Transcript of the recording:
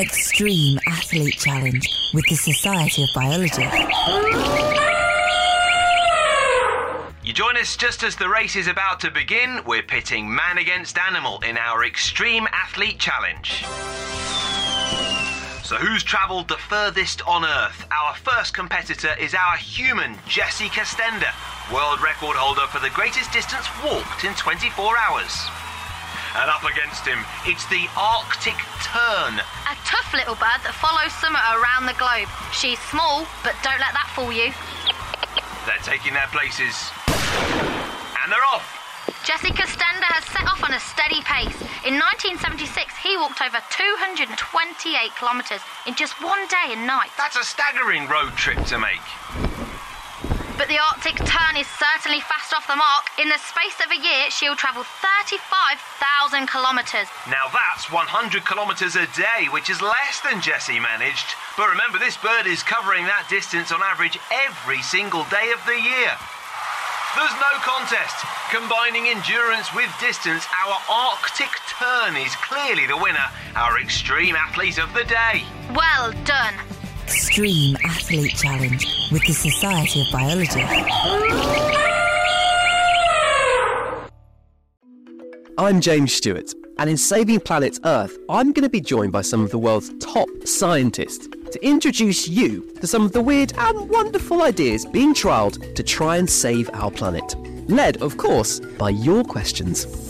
Extreme Athlete Challenge with the Society of Biology. You join us just as the race is about to begin. We're pitting man against animal in our Extreme Athlete Challenge. So, who's travelled the furthest on Earth? Our first competitor is our human, Jesse Castaneda, world record holder for the greatest distance walked in 24 hours. And up against him, it's the Arctic tern. A tough little bird that follows summer around the globe. She's small, but don't let that fool you. They're taking their places. And they're off. Jesse Castaneda has set off on a steady pace. In 1976, he walked over 228 kilometres in just one day and night. That's a staggering road trip to make. The Arctic tern is certainly fast off the mark. In the space of a year, she'll travel 35,000 kilometres. Now that's 100 kilometres a day, which is less than Jesse managed. But remember, this bird is covering that distance on average every single day of the year. There's no contest. Combining endurance with distance, our Arctic tern is clearly the winner, our extreme athlete of the day. Well done. Extreme Athlete Challenge with the Society of Biology. I'm James Stewart, and in Saving Planet Earth, I'm going to be joined by some of the world's top scientists to introduce you to some of the weird and wonderful ideas being trialled to try and save our planet. Led, of course, by your questions.